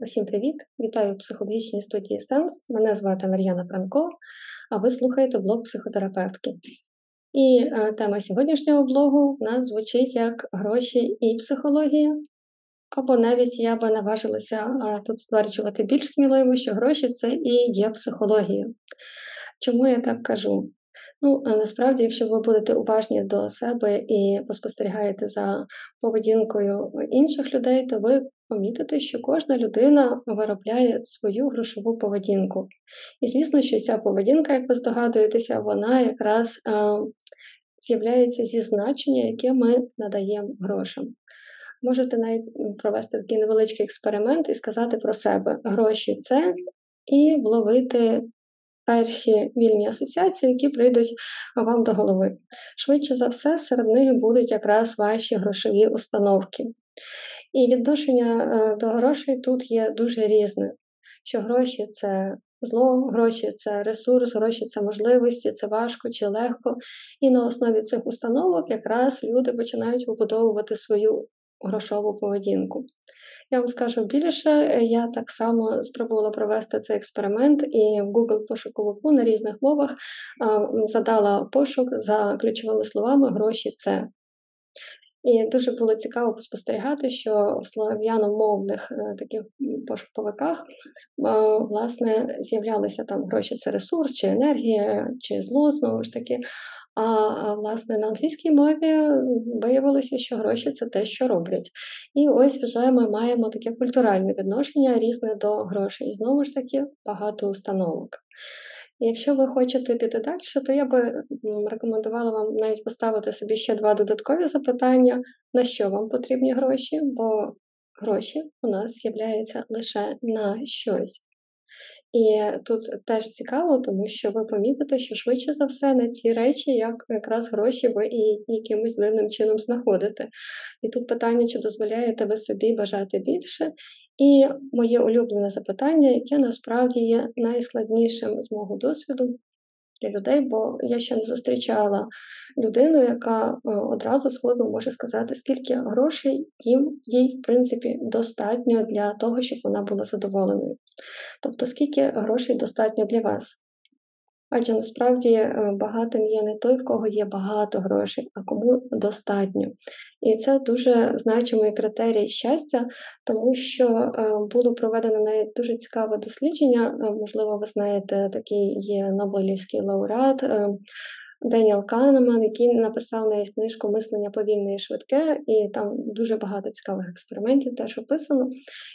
Усім привіт! Вітаю в психологічній студії Сенс. Мене звати Мар'яна Франко, а ви слухаєте блог психотерапевтки. І е, тема сьогоднішнього блогу у нас звучить як гроші і психологія. Або навіть я би наважилася е, тут стверджувати більш сміливо, що гроші це і є психологія. Чому я так кажу? Ну, насправді, якщо ви будете уважні до себе і поспостерігаєте за поведінкою інших людей, то ви помітите, що кожна людина виробляє свою грошову поведінку. І звісно, що ця поведінка, як ви здогадуєтеся, вона якраз е, з'являється зі значення, яке ми надаємо грошам. Можете навіть провести такий невеличкий експеримент і сказати про себе: гроші це і вловити перші вільні асоціації, які прийдуть вам до голови. Швидше за все, серед них будуть якраз ваші грошові установки. І відношення е, до грошей тут є дуже різне. Що гроші це зло, гроші це ресурс, гроші це можливості, це важко чи легко. І на основі цих установок якраз люди починають вибудовувати свою грошову поведінку. Я вам скажу більше, я так само спробувала провести цей експеримент і в Google пошуковику на різних мовах задала пошук за ключовими словами гроші це. І дуже було цікаво спостерігати, що в слов'яномовних е, таких пошуковиках власне з'являлися там гроші це ресурс, чи енергія, чи зло, знову ж таки. А власне на англійській мові виявилося, що гроші це те, що роблять. І ось вже ми маємо таке культуральне відношення різне до грошей. І знову ж таки багато установок. Якщо ви хочете піти далі, то я би рекомендувала вам навіть поставити собі ще два додаткові запитання, на що вам потрібні гроші, бо гроші у нас з'являються лише на щось. І тут теж цікаво, тому що ви помітите, що швидше за все на ці речі, як якраз гроші ви і якимось дивним чином знаходите. І тут питання, чи дозволяєте ви собі бажати більше. І моє улюблене запитання, яке насправді є найскладнішим з мого досвіду, для людей, бо я ще не зустрічала людину, яка е, одразу сходу може сказати, скільки грошей їм їй, в принципі, достатньо для того, щоб вона була задоволеною. Тобто, скільки грошей достатньо для вас. Адже насправді е, багатим є не той, в кого є багато грошей, а кому достатньо. І це дуже значимий критерій щастя, тому що е, було проведено навіть дуже цікаве дослідження. Е, можливо, ви знаєте, такий є Нобелівський лауреат Деніел Канеман, який написав навіть книжку Мислення повільне і швидке, і там дуже багато цікавих експериментів теж описано.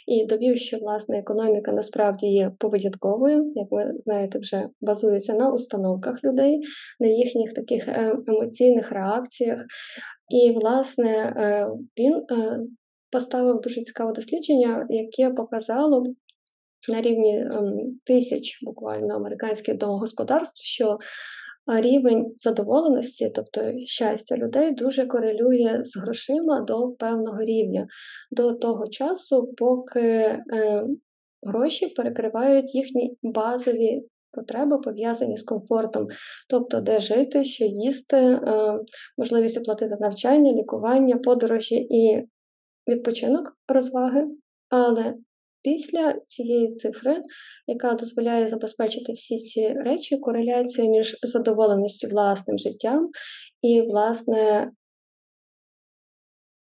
І довів, що власне економіка насправді є поведінковою, як ви знаєте, вже базується на установках людей, на їхніх таких е, емоційних реакціях. І, власне, е, він е, поставив дуже цікаве дослідження, яке показало. На рівні ем, тисяч буквально американських домогосподарств, що рівень задоволеності, тобто щастя людей, дуже корелює з грошима до певного рівня, до того часу, поки е, гроші перекривають їхні базові. Потреби пов'язані з комфортом, тобто де жити, що їсти, е, можливість оплатити навчання, лікування, подорожі і відпочинок розваги. Але Після цієї цифри, яка дозволяє забезпечити всі ці речі, кореляція між задоволеністю власним життям і, власне,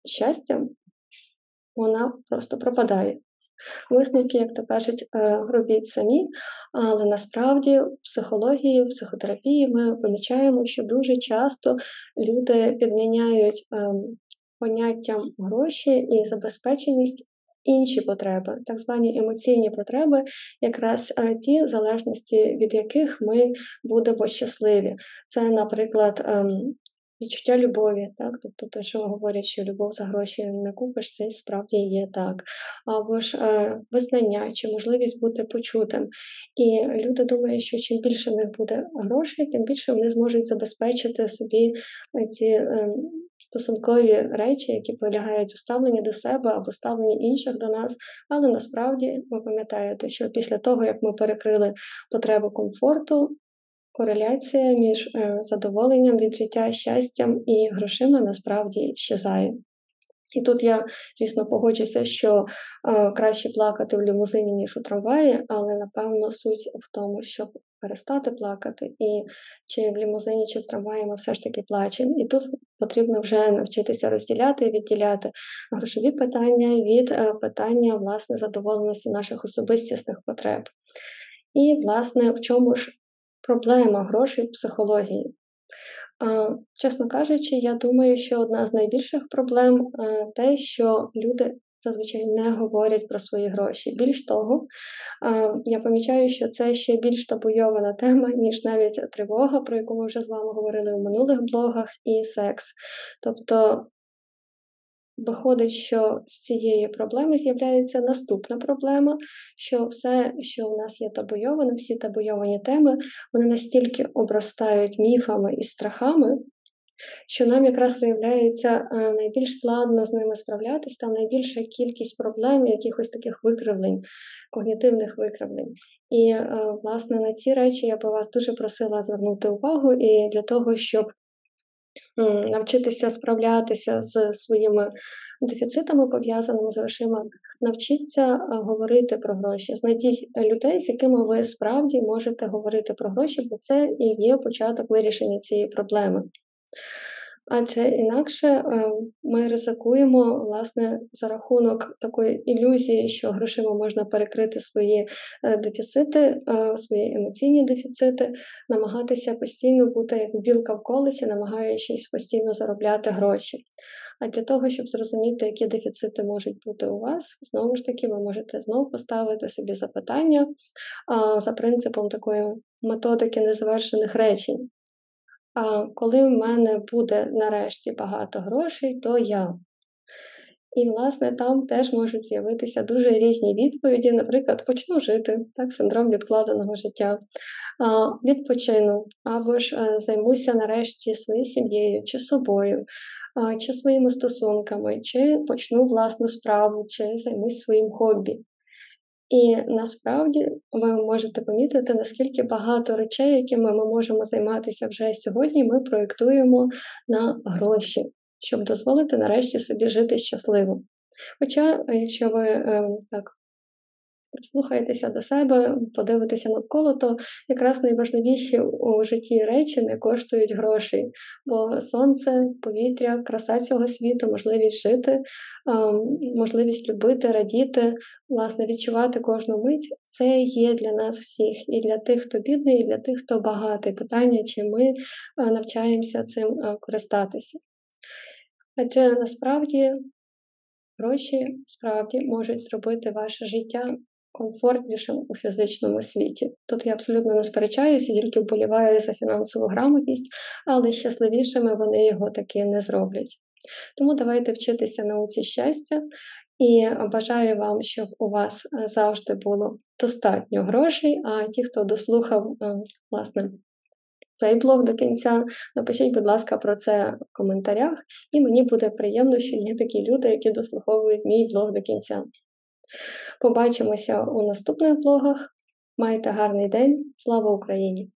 щастям, вона просто пропадає. Висновки, як то кажуть, е, робіть самі, але насправді в психології, в психотерапії ми помічаємо, що дуже часто люди підміняють ем, поняттям гроші і забезпеченість інші потреби, так звані емоційні потреби, якраз е, ті залежності, від яких ми будемо щасливі. Це, наприклад, ем, відчуття любові, так, тобто те, що говорять, що любов за гроші не купиш, це справді є так. Або ж е, визнання чи можливість бути почутим. І люди думають, що чим більше в них буде грошей, тим більше вони зможуть забезпечити собі ці. Е, стосункові речі, які полягають у ставленні до себе або ставленні інших до нас. Але насправді ви пам'ятаєте, що після того, як ми перекрили потребу комфорту, кореляція між е, задоволенням від життя, щастям і грошима насправді щезає. І тут я, звісно, погоджуся, що е, краще плакати в лімузині, ніж у трамваї, але напевно суть в тому, щоб перестати плакати, і чи в лімузині, чи в трамваї ми все ж таки плачемо. І тут потрібно вже навчитися розділяти і відділяти грошові питання від е, питання власне задоволеності наших особистісних потреб. І, власне, в чому ж проблема грошей в психології? Чесно кажучи, я думаю, що одна з найбільших проблем е, те, що люди зазвичай не говорять про свої гроші. Більш того, я помічаю, що це ще більш табуйована тема, ніж навіть тривога, про яку ми вже з вами говорили у минулих блогах, і секс. Тобто Виходить, що з цієї проблеми з'являється наступна проблема, що все, що у нас є табуйоване, всі табуйовані теми, вони настільки обростають міфами і страхами, що нам якраз виявляється е, найбільш складно з ними справлятися, там найбільша кількість проблем, якихось таких викривлень, когнітивних викривлень. І, е, власне, на ці речі я би вас дуже просила звернути увагу і для того, щоб навчитися справлятися з своїми дефіцитами, пов'язаними з грошима, навчіться е, говорити про гроші. Знайдіть людей, з якими ви справді можете говорити про гроші, бо це і є початок вирішення цієї проблеми. Адже інакше е, ми ризикуємо власне за рахунок такої ілюзії, що грошима можна перекрити свої е, дефіцити, е, свої емоційні дефіцити, намагатися постійно бути як білка в колесі, намагаючись постійно заробляти гроші. А для того, щоб зрозуміти, які дефіцити можуть бути у вас, знову ж таки, ви можете знову поставити собі запитання за принципом такої методики незавершених речень. А коли в мене буде нарешті багато грошей, то я. І, власне, там теж можуть з'явитися дуже різні відповіді. Наприклад, почну жити, так, синдром відкладеного життя, відпочину, або ж е, займуся нарешті своєю сім'єю чи собою, чи своїми стосунками, чи почну власну справу, чи займусь своїм хобі. І насправді ви можете помітити, наскільки багато речей, якими ми можемо займатися вже сьогодні, ми проєктуємо на гроші, щоб дозволити нарешті собі жити щасливо. Хоча, якщо ви ем, так Слухайтеся до себе, подивитися навколо, то якраз найважливіші у житті речі не коштують грошей, бо сонце, повітря, краса цього світу, можливість жити, можливість любити, радіти, власне, відчувати кожну мить це є для нас всіх, і для тих, хто бідний, і для тих, хто багатий. Питання, чи ми навчаємося цим користатися. Адже насправді гроші справді можуть зробити ваше життя комфортнішим у фізичному світі. Тут я абсолютно не сперечаюся, тільки вболіваю за фінансову грамотність, але щасливішими вони його таки не зроблять. Тому давайте вчитися науці щастя і бажаю вам, щоб у вас е, завжди було достатньо грошей. А ті, хто дослухав, власне, цей блог до кінця, напишіть, будь ласка, про це в коментарях, і мені буде приємно, що є такі люди, які дослуховують мій блог до кінця. Побачимося у наступних блогах. Майте гарний день! Слава Україні!